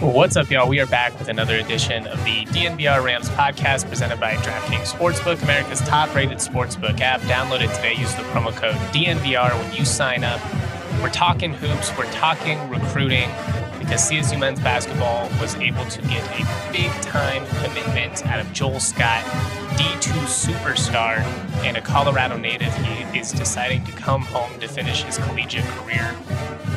What's up, y'all? We are back with another edition of the DNVR Rams podcast presented by DraftKings Sportsbook, America's top rated sportsbook app. Download it today. Use the promo code DNVR when you sign up. We're talking hoops, we're talking recruiting because CSU men's basketball was able to get a big time commitment out of Joel Scott, D2 superstar and a Colorado native. He is deciding to come home to finish his collegiate career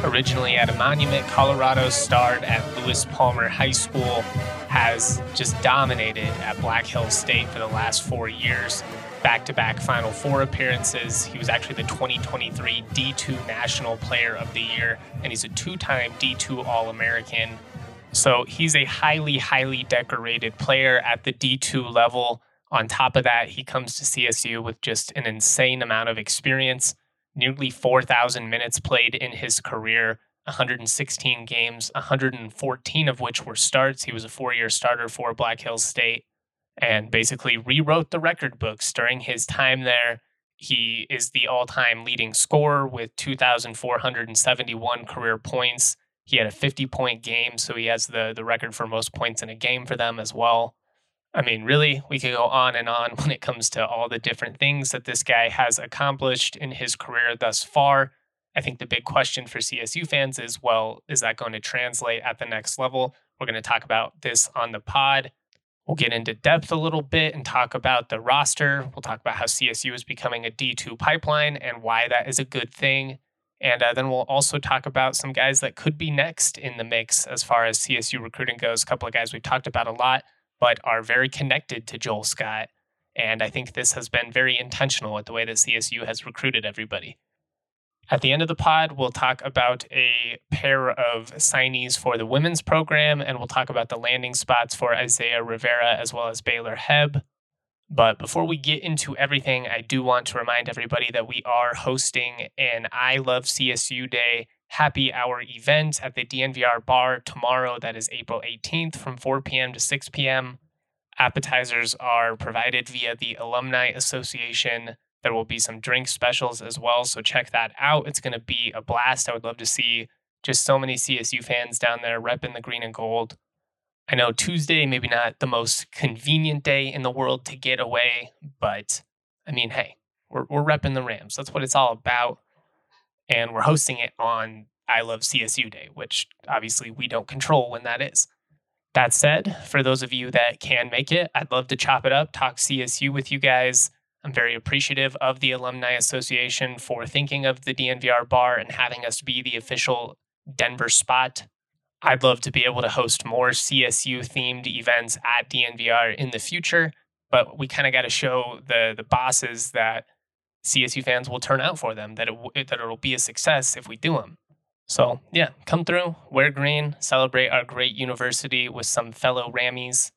originally at a Monument. Colorado starred at Lewis Palmer High School, has just dominated at Black Hills State for the last four years. Back to back Final Four appearances. He was actually the 2023 D2 National Player of the Year, and he's a two time D2 All American. So he's a highly, highly decorated player at the D2 level. On top of that, he comes to CSU with just an insane amount of experience nearly 4,000 minutes played in his career, 116 games, 114 of which were starts. He was a four year starter for Black Hills State and basically rewrote the record books during his time there. He is the all time leading scorer with 2,471 career points. He had a 50 point game, so he has the, the record for most points in a game for them as well. I mean, really, we could go on and on when it comes to all the different things that this guy has accomplished in his career thus far. I think the big question for CSU fans is well, is that going to translate at the next level? We're going to talk about this on the pod. We'll get into depth a little bit and talk about the roster. We'll talk about how CSU is becoming a D2 pipeline and why that is a good thing. And uh, then we'll also talk about some guys that could be next in the mix as far as CSU recruiting goes. A couple of guys we've talked about a lot but are very connected to Joel Scott. And I think this has been very intentional with the way that CSU has recruited everybody. At the end of the pod, we'll talk about a pair of signees for the women's program, and we'll talk about the landing spots for Isaiah Rivera as well as Baylor Hebb. But before we get into everything, I do want to remind everybody that we are hosting an I Love CSU Day happy hour event at the DNVR bar tomorrow. That is April 18th from 4 p.m. to 6 p.m. Appetizers are provided via the Alumni Association. There will be some drink specials as well, so check that out. It's going to be a blast. I would love to see just so many CSU fans down there repping the green and gold. I know Tuesday, maybe not the most convenient day in the world to get away, but I mean, hey, we're, we're repping the Rams. That's what it's all about and we're hosting it on I Love CSU Day, which obviously we don't control when that is. That said, for those of you that can make it, I'd love to chop it up, talk CSU with you guys. I'm very appreciative of the Alumni Association for thinking of the DNVR bar and having us be the official Denver spot. I'd love to be able to host more CSU themed events at DNVR in the future, but we kind of got to show the the bosses that CSU fans will turn out for them, that it that it'll be a success if we do them. So yeah, come through, wear green, celebrate our great university with some fellow Rammies,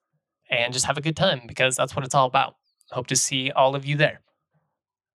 and just have a good time because that's what it's all about. Hope to see all of you there.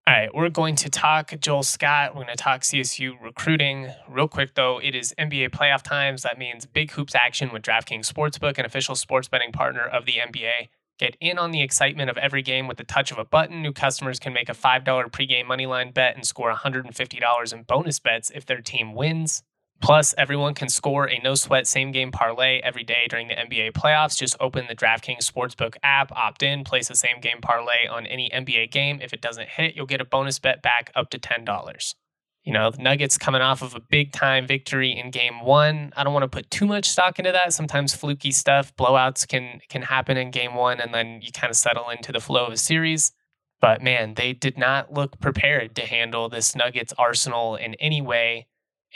All right, we're going to talk Joel Scott. We're going to talk CSU recruiting. Real quick, though, it is NBA playoff times. That means big hoops action with DraftKings Sportsbook, an official sports betting partner of the NBA. Get in on the excitement of every game with the touch of a button. New customers can make a $5 pregame moneyline bet and score $150 in bonus bets if their team wins. Plus, everyone can score a no sweat same game parlay every day during the NBA playoffs. Just open the DraftKings Sportsbook app, opt in, place a same game parlay on any NBA game. If it doesn't hit, you'll get a bonus bet back up to $10 you know, the Nuggets coming off of a big time victory in game one. I don't want to put too much stock into that. Sometimes fluky stuff, blowouts can can happen in game one, and then you kind of settle into the flow of a series. But man, they did not look prepared to handle this Nuggets arsenal in any way.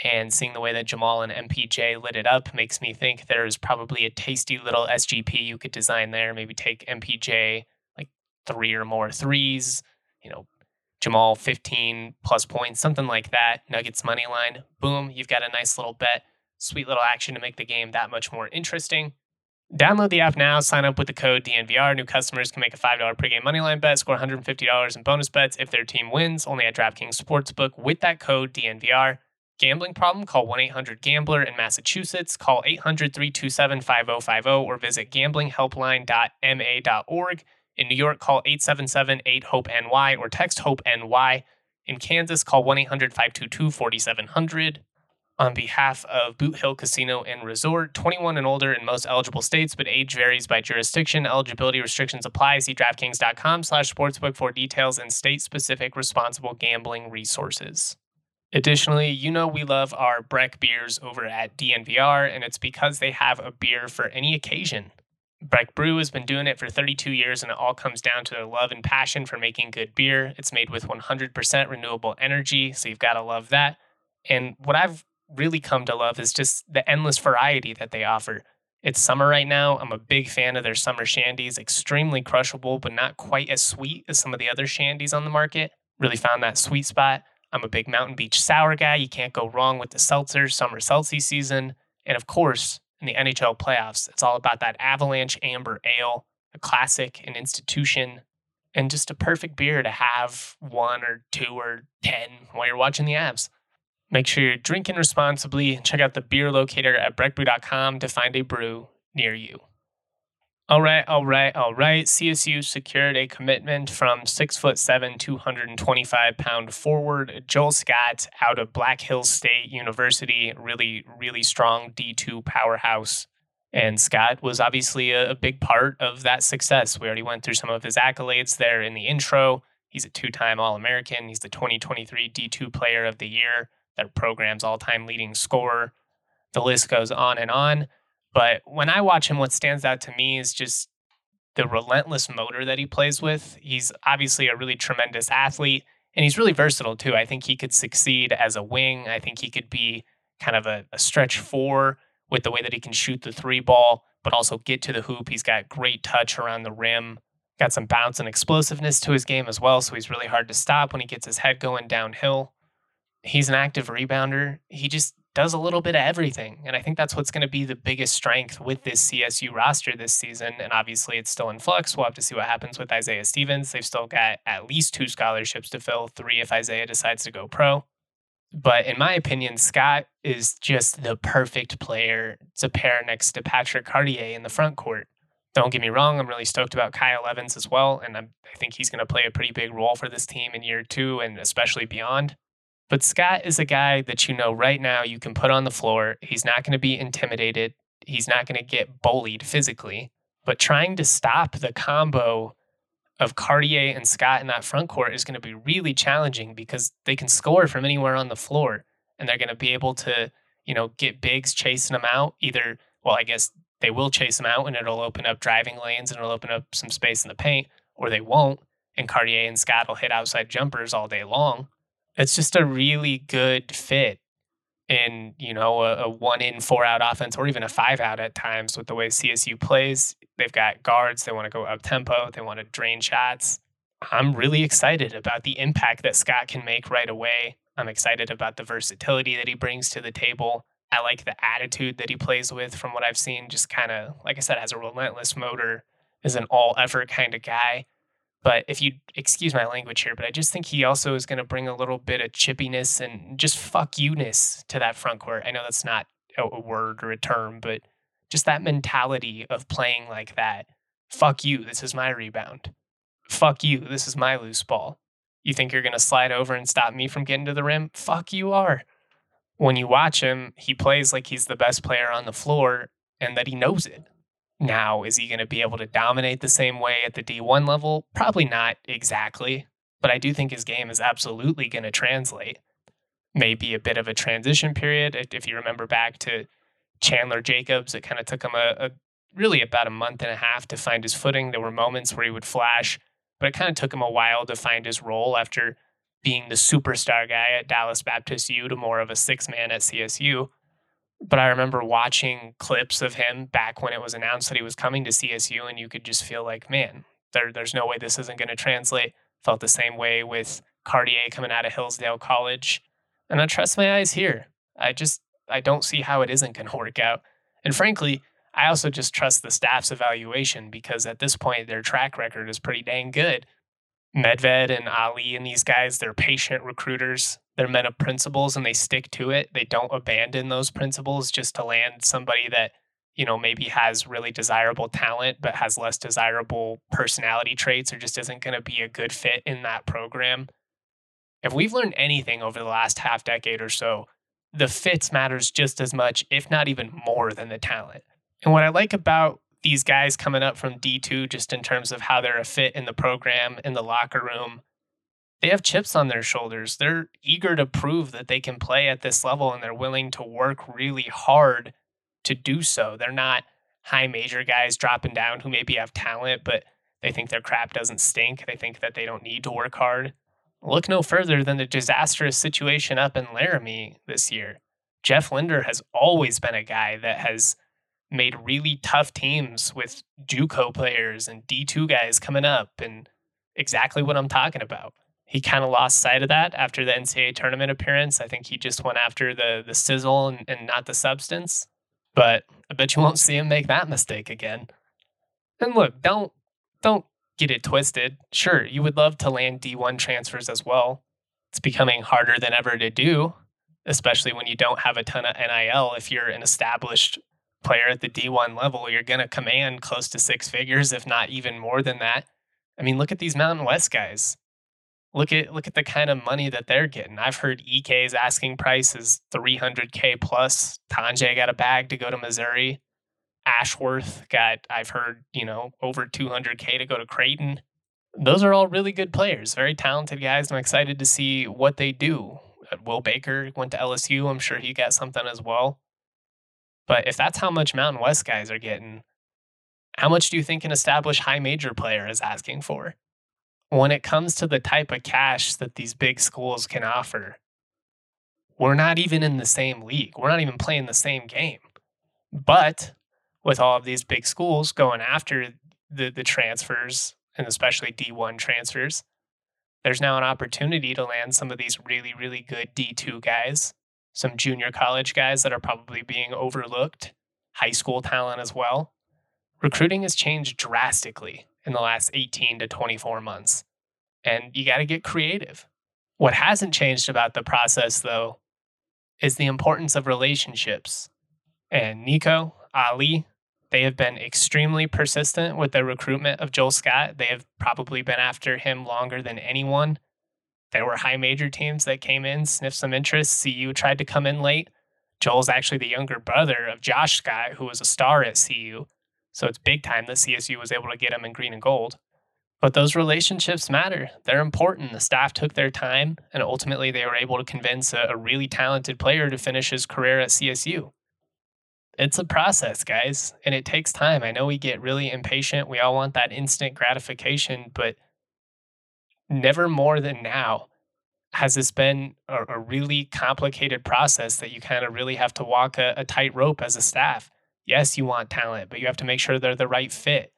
And seeing the way that Jamal and MPJ lit it up makes me think there's probably a tasty little SGP you could design there. Maybe take MPJ like three or more threes, you know, Jamal 15 plus points, something like that. Nuggets money line. Boom, you've got a nice little bet. Sweet little action to make the game that much more interesting. Download the app now, sign up with the code DNVR. New customers can make a $5 pregame moneyline bet, score $150 in bonus bets if their team wins, only at DraftKings Sportsbook with that code DNVR. Gambling problem? Call 1 800 Gambler in Massachusetts. Call 800 327 5050 or visit gamblinghelpline.ma.org. In New York, call 877 8 HOPE NY or text HOPE NY. In Kansas, call 1 800 522 4700. On behalf of Boot Hill Casino and Resort, 21 and older in most eligible states, but age varies by jurisdiction. Eligibility restrictions apply. See DraftKings.com slash sportsbook for details and state-specific responsible gambling resources. Additionally, you know we love our Breck beers over at DNVR, and it's because they have a beer for any occasion. Breck Brew has been doing it for 32 years, and it all comes down to their love and passion for making good beer. It's made with 100% renewable energy, so you've got to love that. And what I've really come to love is just the endless variety that they offer. It's summer right now. I'm a big fan of their summer shandies, extremely crushable, but not quite as sweet as some of the other shandies on the market. Really found that sweet spot. I'm a big Mountain Beach sour guy. You can't go wrong with the seltzer, summer seltzy season. And of course, in the NHL playoffs, it's all about that Avalanche Amber Ale, a classic, an institution, and just a perfect beer to have one or two or 10 while you're watching the Avs. Make sure you're drinking responsibly. Check out the beer locator at breckbrew.com to find a brew near you. All right, all right, all right. CSU secured a commitment from six foot seven, 225 pound forward Joel Scott out of Black Hills State University. Really, really strong D2 powerhouse. And Scott was obviously a, a big part of that success. We already went through some of his accolades there in the intro. He's a two time All American. He's the 2023 D2 Player of the Year, their program's all time leading scorer. The list goes on and on. But when I watch him, what stands out to me is just the relentless motor that he plays with. He's obviously a really tremendous athlete and he's really versatile too. I think he could succeed as a wing. I think he could be kind of a, a stretch four with the way that he can shoot the three ball, but also get to the hoop. He's got great touch around the rim, got some bounce and explosiveness to his game as well. So he's really hard to stop when he gets his head going downhill. He's an active rebounder. He just does a little bit of everything. And I think that's what's going to be the biggest strength with this CSU roster this season. And obviously, it's still in flux. We'll have to see what happens with Isaiah Stevens. They've still got at least two scholarships to fill, three if Isaiah decides to go pro. But in my opinion, Scott is just the perfect player to pair next to Patrick Cartier in the front court. Don't get me wrong, I'm really stoked about Kyle Evans as well. And I'm, I think he's going to play a pretty big role for this team in year two and especially beyond. But Scott is a guy that you know right now you can put on the floor. He's not going to be intimidated. He's not going to get bullied physically. But trying to stop the combo of Cartier and Scott in that front court is going to be really challenging because they can score from anywhere on the floor and they're going to be able to, you know, get bigs chasing them out. Either, well, I guess they will chase them out and it'll open up driving lanes and it'll open up some space in the paint, or they won't. And Cartier and Scott will hit outside jumpers all day long it's just a really good fit in you know a, a, one in four out offense or even a five out at times with the way CSU plays. They've got guards. They want to go up tempo. They want to drain shots. I'm really excited about the impact that Scott can make right away. I'm excited about the versatility that he brings to the table. I like the attitude that he plays with from what I've seen. Just kind of, like I said, has a relentless motor, is an all effort kind of guy. But if you excuse my language here, but I just think he also is going to bring a little bit of chippiness and just fuck you ness to that front court. I know that's not a word or a term, but just that mentality of playing like that. Fuck you, this is my rebound. Fuck you, this is my loose ball. You think you're going to slide over and stop me from getting to the rim? Fuck you are. When you watch him, he plays like he's the best player on the floor and that he knows it. Now, is he going to be able to dominate the same way at the D1 level? Probably not exactly, but I do think his game is absolutely going to translate. Maybe a bit of a transition period. If you remember back to Chandler Jacobs, it kind of took him a, a really about a month and a half to find his footing. There were moments where he would flash, but it kind of took him a while to find his role after being the superstar guy at Dallas Baptist U to more of a six man at CSU. But I remember watching clips of him back when it was announced that he was coming to CSU, and you could just feel like, man, there, there's no way this isn't going to translate. Felt the same way with Cartier coming out of Hillsdale College. And I trust my eyes here. I just I don't see how it isn't going to work out. And frankly, I also just trust the staff's evaluation because at this point their track record is pretty dang good. Medved and Ali and these guys, they're patient recruiters. They're men of principles and they stick to it. They don't abandon those principles just to land somebody that, you know, maybe has really desirable talent but has less desirable personality traits or just isn't going to be a good fit in that program. If we've learned anything over the last half decade or so, the fits matters just as much, if not even more than the talent. And what I like about these guys coming up from D2, just in terms of how they're a fit in the program, in the locker room, they have chips on their shoulders. They're eager to prove that they can play at this level and they're willing to work really hard to do so. They're not high major guys dropping down who maybe have talent, but they think their crap doesn't stink. They think that they don't need to work hard. Look no further than the disastrous situation up in Laramie this year. Jeff Linder has always been a guy that has made really tough teams with JUCO players and D2 guys coming up and exactly what I'm talking about. He kind of lost sight of that after the NCAA tournament appearance. I think he just went after the the sizzle and, and not the substance. But I bet you won't see him make that mistake again. And look, don't don't get it twisted. Sure, you would love to land D1 transfers as well. It's becoming harder than ever to do, especially when you don't have a ton of NIL. If you're an established player at the D1 level, you're going to command close to six figures, if not even more than that. I mean, look at these Mountain West guys. Look at look at the kind of money that they're getting. I've heard EK's asking price is 300k plus. Tonje got a bag to go to Missouri. Ashworth got, I've heard, you know, over 200K to go to Creighton. Those are all really good players, very talented guys. I'm excited to see what they do. Uh, Will Baker went to LSU. I'm sure he got something as well. But if that's how much Mountain West guys are getting, how much do you think an established high major player is asking for? When it comes to the type of cash that these big schools can offer, we're not even in the same league. We're not even playing the same game. But with all of these big schools going after the the transfers and especially D1 transfers, there's now an opportunity to land some of these really really good D2 guys, some junior college guys that are probably being overlooked, high school talent as well. Recruiting has changed drastically in the last 18 to 24 months, and you got to get creative. What hasn't changed about the process though is the importance of relationships. And Niko, Ali, they have been extremely persistent with their recruitment of Joel Scott. They have probably been after him longer than anyone. There were high major teams that came in, sniffed some interest. CU tried to come in late. Joel's actually the younger brother of Josh Scott, who was a star at CU. So it's big time that CSU was able to get him in green and gold. But those relationships matter. They're important. The staff took their time, and ultimately they were able to convince a, a really talented player to finish his career at CSU it's a process, guys, and it takes time. I know we get really impatient. We all want that instant gratification, but never more than now has this been a, a really complicated process that you kind of really have to walk a, a tightrope as a staff. Yes, you want talent, but you have to make sure they're the right fit.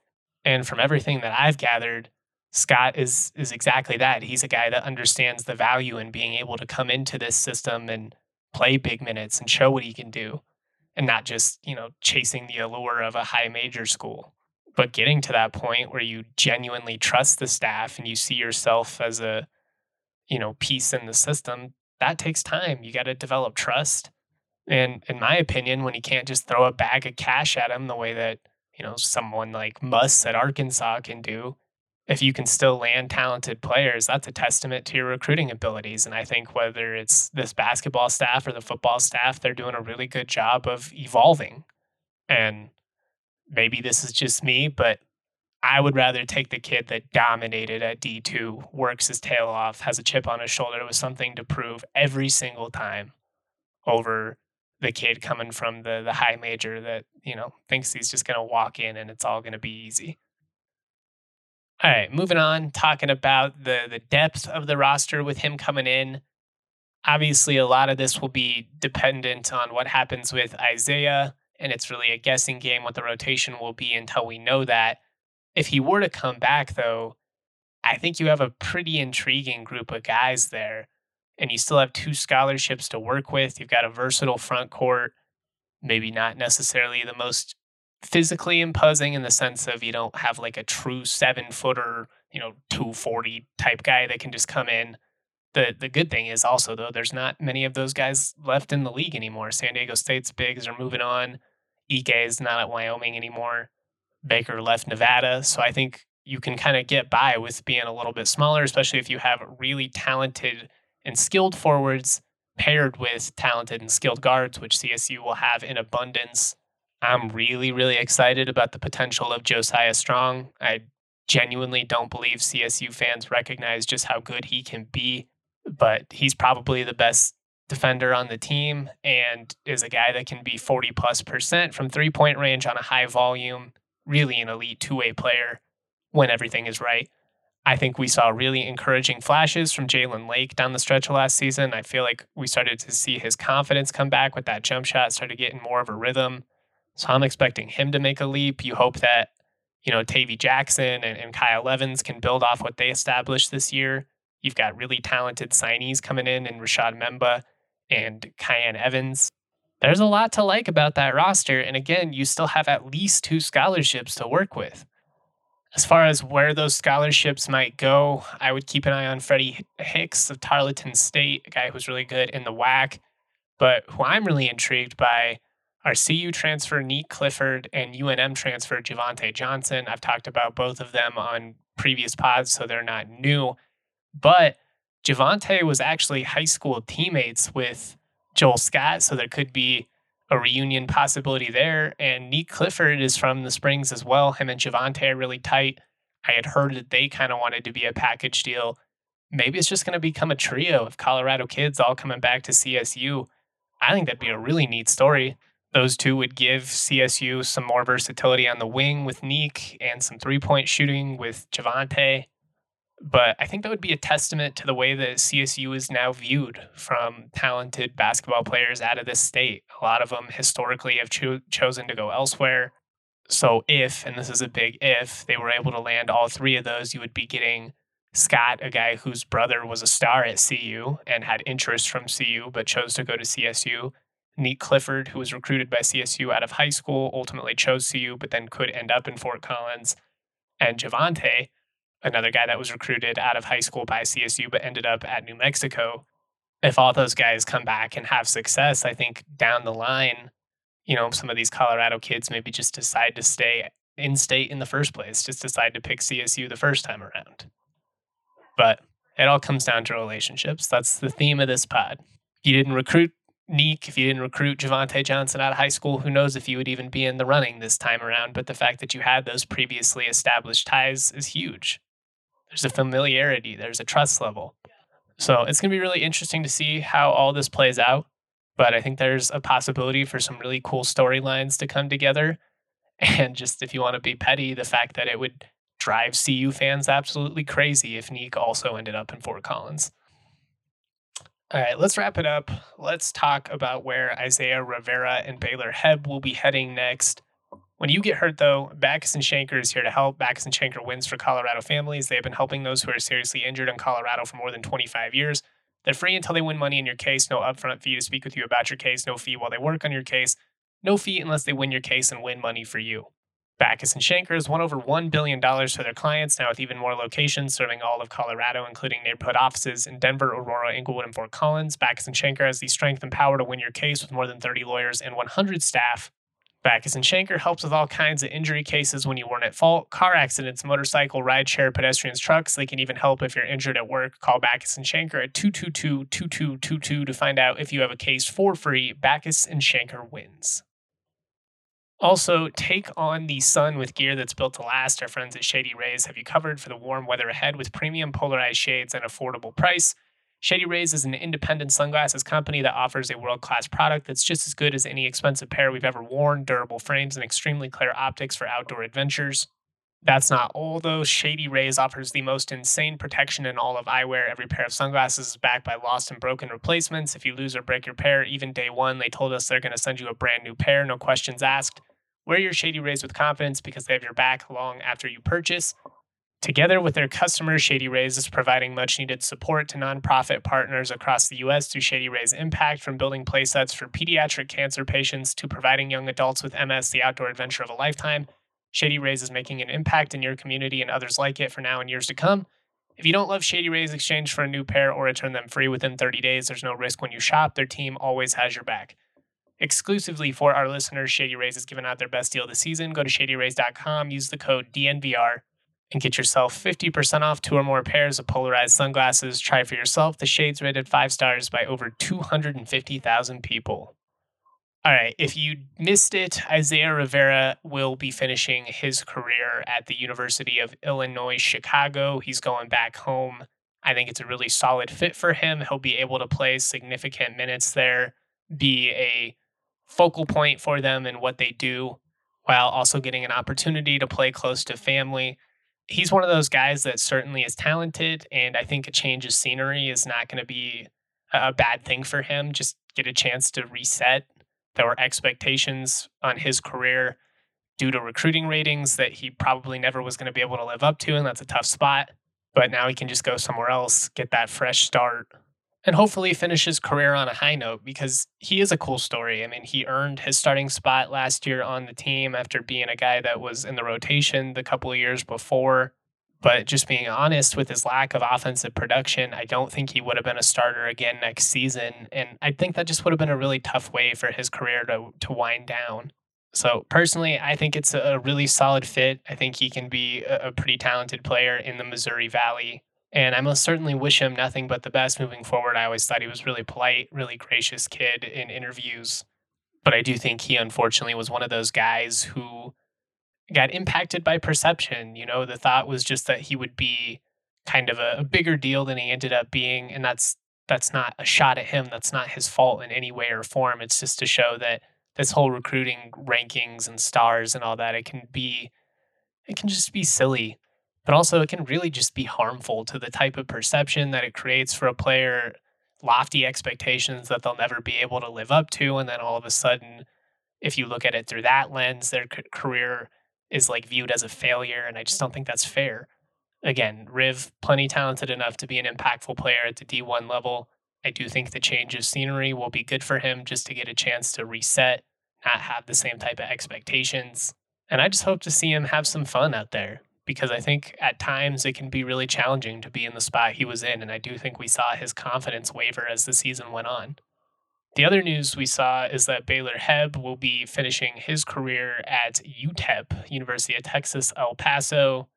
And from everything that I've gathered, Scott is is exactly that. He's a guy that understands the value in being able to come into this system and play big minutes and show what he can do and not just, you know, chasing the allure of a high major school, but getting to that point where you genuinely trust the staff and you see yourself as a, you know, piece in the system. That takes time. You got to develop trust. And in my opinion, when you can't just throw a bag of cash at him the way that, you know, someone like Muss at Arkansas can do, if you can still land talented players, that's a testament to your recruiting abilities. And I think whether it's this basketball staff or the football staff, they're doing a really good job of evolving. And maybe this is just me, but I would rather take the kid that dominated at D2, works his tail off, has a chip on his shoulder with something to prove every single time over the kid coming from the the high major that, you know, thinks he's just going to walk in and it's all going to be easy. All right, moving on, talking about the the depth of the roster with him coming in. Obviously, a lot of this will be dependent on what happens with Isaiah, and it's really a guessing game what the rotation will be until we know that. If he were to come back, though, I think you have a pretty intriguing group of guys there. And you still have two scholarships to work with. You've got a versatile front court, maybe not necessarily the most physically imposing in the sense of you don't have like a true seven footer, you know, 240 type guy that can just come in. The the good thing is also though, there's not many of those guys left in the league anymore. San Diego State's bigs are moving on. Ike is not at Wyoming anymore. Baker left Nevada. So I think you can kind of get by with being a little bit smaller, especially if you have really talented and skilled forwards paired with talented and skilled guards, which CSU will have in abundance. I'm really, really excited about the potential of Josiah Strong. I genuinely don't believe CSU fans recognize just how good he can be, but he's probably the best defender on the team and is a guy that can be 40 plus percent from three point range on a high volume, really an elite two way player when everything is right. I think we saw really encouraging flashes from Jalen Lake down the stretch of last season. I feel like we started to see his confidence come back with that jump shot, started getting more of a rhythm. So I'm expecting him to make a leap. You hope that, you know, Tavy Jackson and, and Kyle Evans can build off what they established this year. You've got really talented signees coming in and Rashad Mbemba and Kyan Evans. There's a lot to like about that roster. And again, you still have at least two scholarships to work with. As far as where those scholarships might go, I would keep an eye on Freddie Hicks of Tarleton State, a guy who's really good in the WAC. But who I'm really intrigued by are CU transfer Nique Clifford and UNM transfer Javonte Johnson. I've talked about both of them on previous pods, so they're not new. But Javonte was actually high school teammates with Joel Scott, so there could be a reunion possibility there. And Nique Clifford is from the Springs as well. Him and Javonte are really tight. I had heard that they kind of wanted to be a package deal. Maybe it's just going to become a trio of Colorado kids all coming back to CSU. I think that'd be a really neat story. Those two would give CSU some more versatility on the wing with Nique and some three point shooting with Javonte. But I think that would be a testament to the way that CSU is now viewed from talented basketball players out of this state. A lot of them historically have cho- chosen to go elsewhere. So, if, and this is a big if, they were able to land all three of those, you would be getting Scott, a guy whose brother was a star at CU and had interest from CU, but chose to go to CSU. Nique Clifford, who was recruited by CSU out of high school, ultimately chose CU, but then could end up in Fort Collins. And Javonte, another guy that was recruited out of high school by CSU but ended up at New Mexico. If all those guys come back and have success, I think down the line, you know, some of these Colorado kids maybe just decide to stay in state in the first place, just decide to pick CSU the first time around. But it all comes down to relationships. That's the theme of this pod. If you didn't recruit Nique, if you didn't recruit Javonte Johnson out of high school, who knows if you would even be in the running this time around. But the fact that you had those previously established ties is huge there's a familiarity, there's a trust level. So it's going to be really interesting to see how all this plays out. But I think there's a possibility for some really cool storylines to come together. And just if you want to be petty, the fact that it would drive CU fans absolutely crazy if Nique also ended up in Fort Collins. All right, let's wrap it up. Let's talk about where Isaiah Rivera and Baylor Hebb will be heading next. When you get hurt, though, Bachus and Schanker is here to help. Bachus and Schanker wins for Colorado families. They have been helping those who are seriously injured in Colorado for more than 25 years. They're free until they win money in your case. No upfront fee to speak with you about your case. No fee while they work on your case. No fee unless they win your case and win money for you. Bachus and Schanker has won over $1 billion for their clients, now with even more locations serving all of Colorado, including neighborhood offices in Denver, Aurora, Englewood, and Fort Collins. Bachus and Schanker has the strength and power to win your case with more than 30 lawyers and 100 staff Bachus and Schanker helps with all kinds of injury cases when you weren't at fault, car accidents, motorcycle, rideshare, pedestrians, trucks. They can even help if you're injured at work. Call Bachus and Schanker at 222-2222 to find out if you have a case for free. Bachus and Schanker wins. Also, take on the sun with gear that's built to last. Our friends at Shady Rays have you covered for the warm weather ahead with premium polarized shades and affordable price. Shady Rays is an independent sunglasses company that offers a world class product that's just as good as any expensive pair we've ever worn, durable frames, and extremely clear optics for outdoor adventures. That's not all, though. Shady Rays offers the most insane protection in all of eyewear. Every pair of sunglasses is backed by lost and broken replacements. If you lose or break your pair, even day one, they told us they're going to send you a brand new pair, no questions asked. Wear your Shady Rays with confidence because they have your back long after you purchase. Together with their customers, Shady Rays is providing much needed support to nonprofit partners across the U.S. through Shady Rays Impact, from building playsets for pediatric cancer patients to providing young adults with MS the outdoor adventure of a lifetime. Shady Rays is making an impact in your community and others like it for now and years to come. If you don't love Shady Rays, exchange for a new pair or return them free within 30 days. There's no risk when you shop. Their team always has your back. Exclusively for our listeners, Shady Rays is giving out their best deal of the season. Go to shadyrays.com, use the code DNVR, and get yourself 50% off two or more pairs of polarized sunglasses. Try for yourself. The shades rated five stars by over 250,000 people. All right, if you missed it, Isaiah Rivera will be finishing his career at the University of Illinois Chicago. He's going back home. I think it's a really solid fit for him. He'll be able to play significant minutes there, be a focal point for them and what they do, while also getting an opportunity to play close to family he's one of those guys that certainly is talented, and I think a change of scenery is not going to be a bad thing for him. Just get a chance to reset. There were expectations on his career due to recruiting ratings that he probably never was going to be able to live up to, and that's a tough spot. But now he can just go somewhere else, get that fresh start, and hopefully finish his career on a high note because he is a cool story. I mean, he earned his starting spot last year on the team after being a guy that was in the rotation the couple of years before. But just being honest with his lack of offensive production, I don't think he would have been a starter again next season. And I think that just would have been a really tough way for his career to, to wind down. So personally, I think it's a really solid fit. I think he can be a, a pretty talented player in the Missouri Valley. And I most certainly wish him nothing but the best moving forward. I always thought he was really polite, really gracious kid in interviews. But I do think he unfortunately was one of those guys who got impacted by perception. You know, the thought was just that he would be kind of a, a bigger deal than he ended up being. And that's that's not a shot at him. That's not his fault in any way or form. It's just to show that this whole recruiting rankings and stars and all that, it can be it can just be silly but also it can really just be harmful to the type of perception that it creates for a player lofty expectations that they'll never be able to live up to and then all of a sudden if you look at it through that lens their career is like viewed as a failure and i just don't think that's fair. Again riv plenty talented enough to be an impactful player at the d1 level. I do think the change of scenery will be good for him just to get a chance to reset not have the same type of expectations and i just hope to see him have some fun out there because I think at times it can be really challenging to be in the spot he was in. And I do think we saw his confidence waver as the season went on. The other news we saw is that Baylor Hebb will be finishing his career at UTEP, University of Texas, El Paso.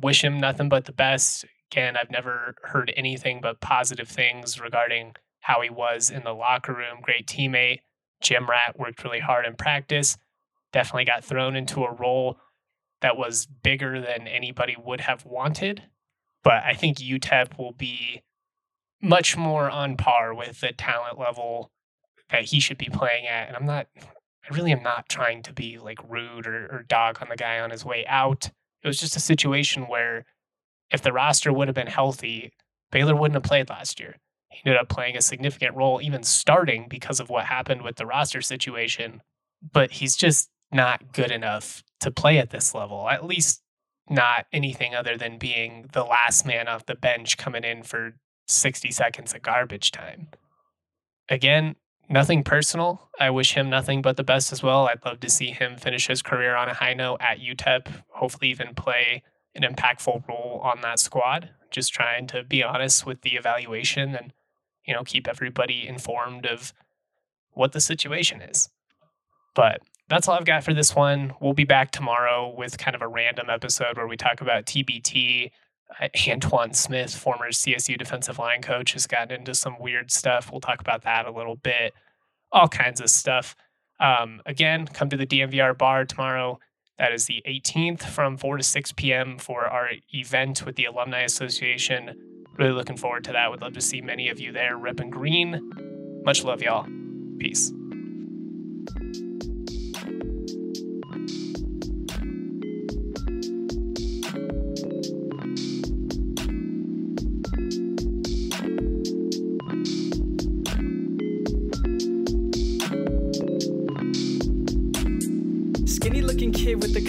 Wish him nothing but the best. Again, I've never heard anything but positive things regarding how he was in the locker room. Great teammate. gym Rat worked really hard in practice. Definitely got thrown into a role that was bigger than anybody would have wanted. But I think UTEP will be much more on par with the talent level that he should be playing at. And I'm not, I really am not trying to be like rude or, or dog on the guy on his way out. It was just a situation where if the roster would have been healthy, Baylor wouldn't have played last year. He ended up playing a significant role, even starting because of what happened with the roster situation. But he's just not good enough to play at this level, at least not anything other than being the last man off the bench coming in for 60 seconds of garbage time. Again, nothing personal. I wish him nothing but the best as well. I'd love to see him finish his career on a high note at UTEP, hopefully, even play an impactful role on that squad. Just trying to be honest with the evaluation and, you know, keep everybody informed of what the situation is. But that's all I've got for this one. We'll be back tomorrow with kind of a random episode where we talk about TBT. Uh, Antoine Smith, former CSU defensive line coach, has gotten into some weird stuff. We'll talk about that a little bit. All kinds of stuff. Um, again, come to the DNVR bar tomorrow. That is the 18th from 4 to 6 p.m. for our event with the Alumni Association. Really looking forward to that. Would love to see many of you there repping green. Much love, y'all. Peace.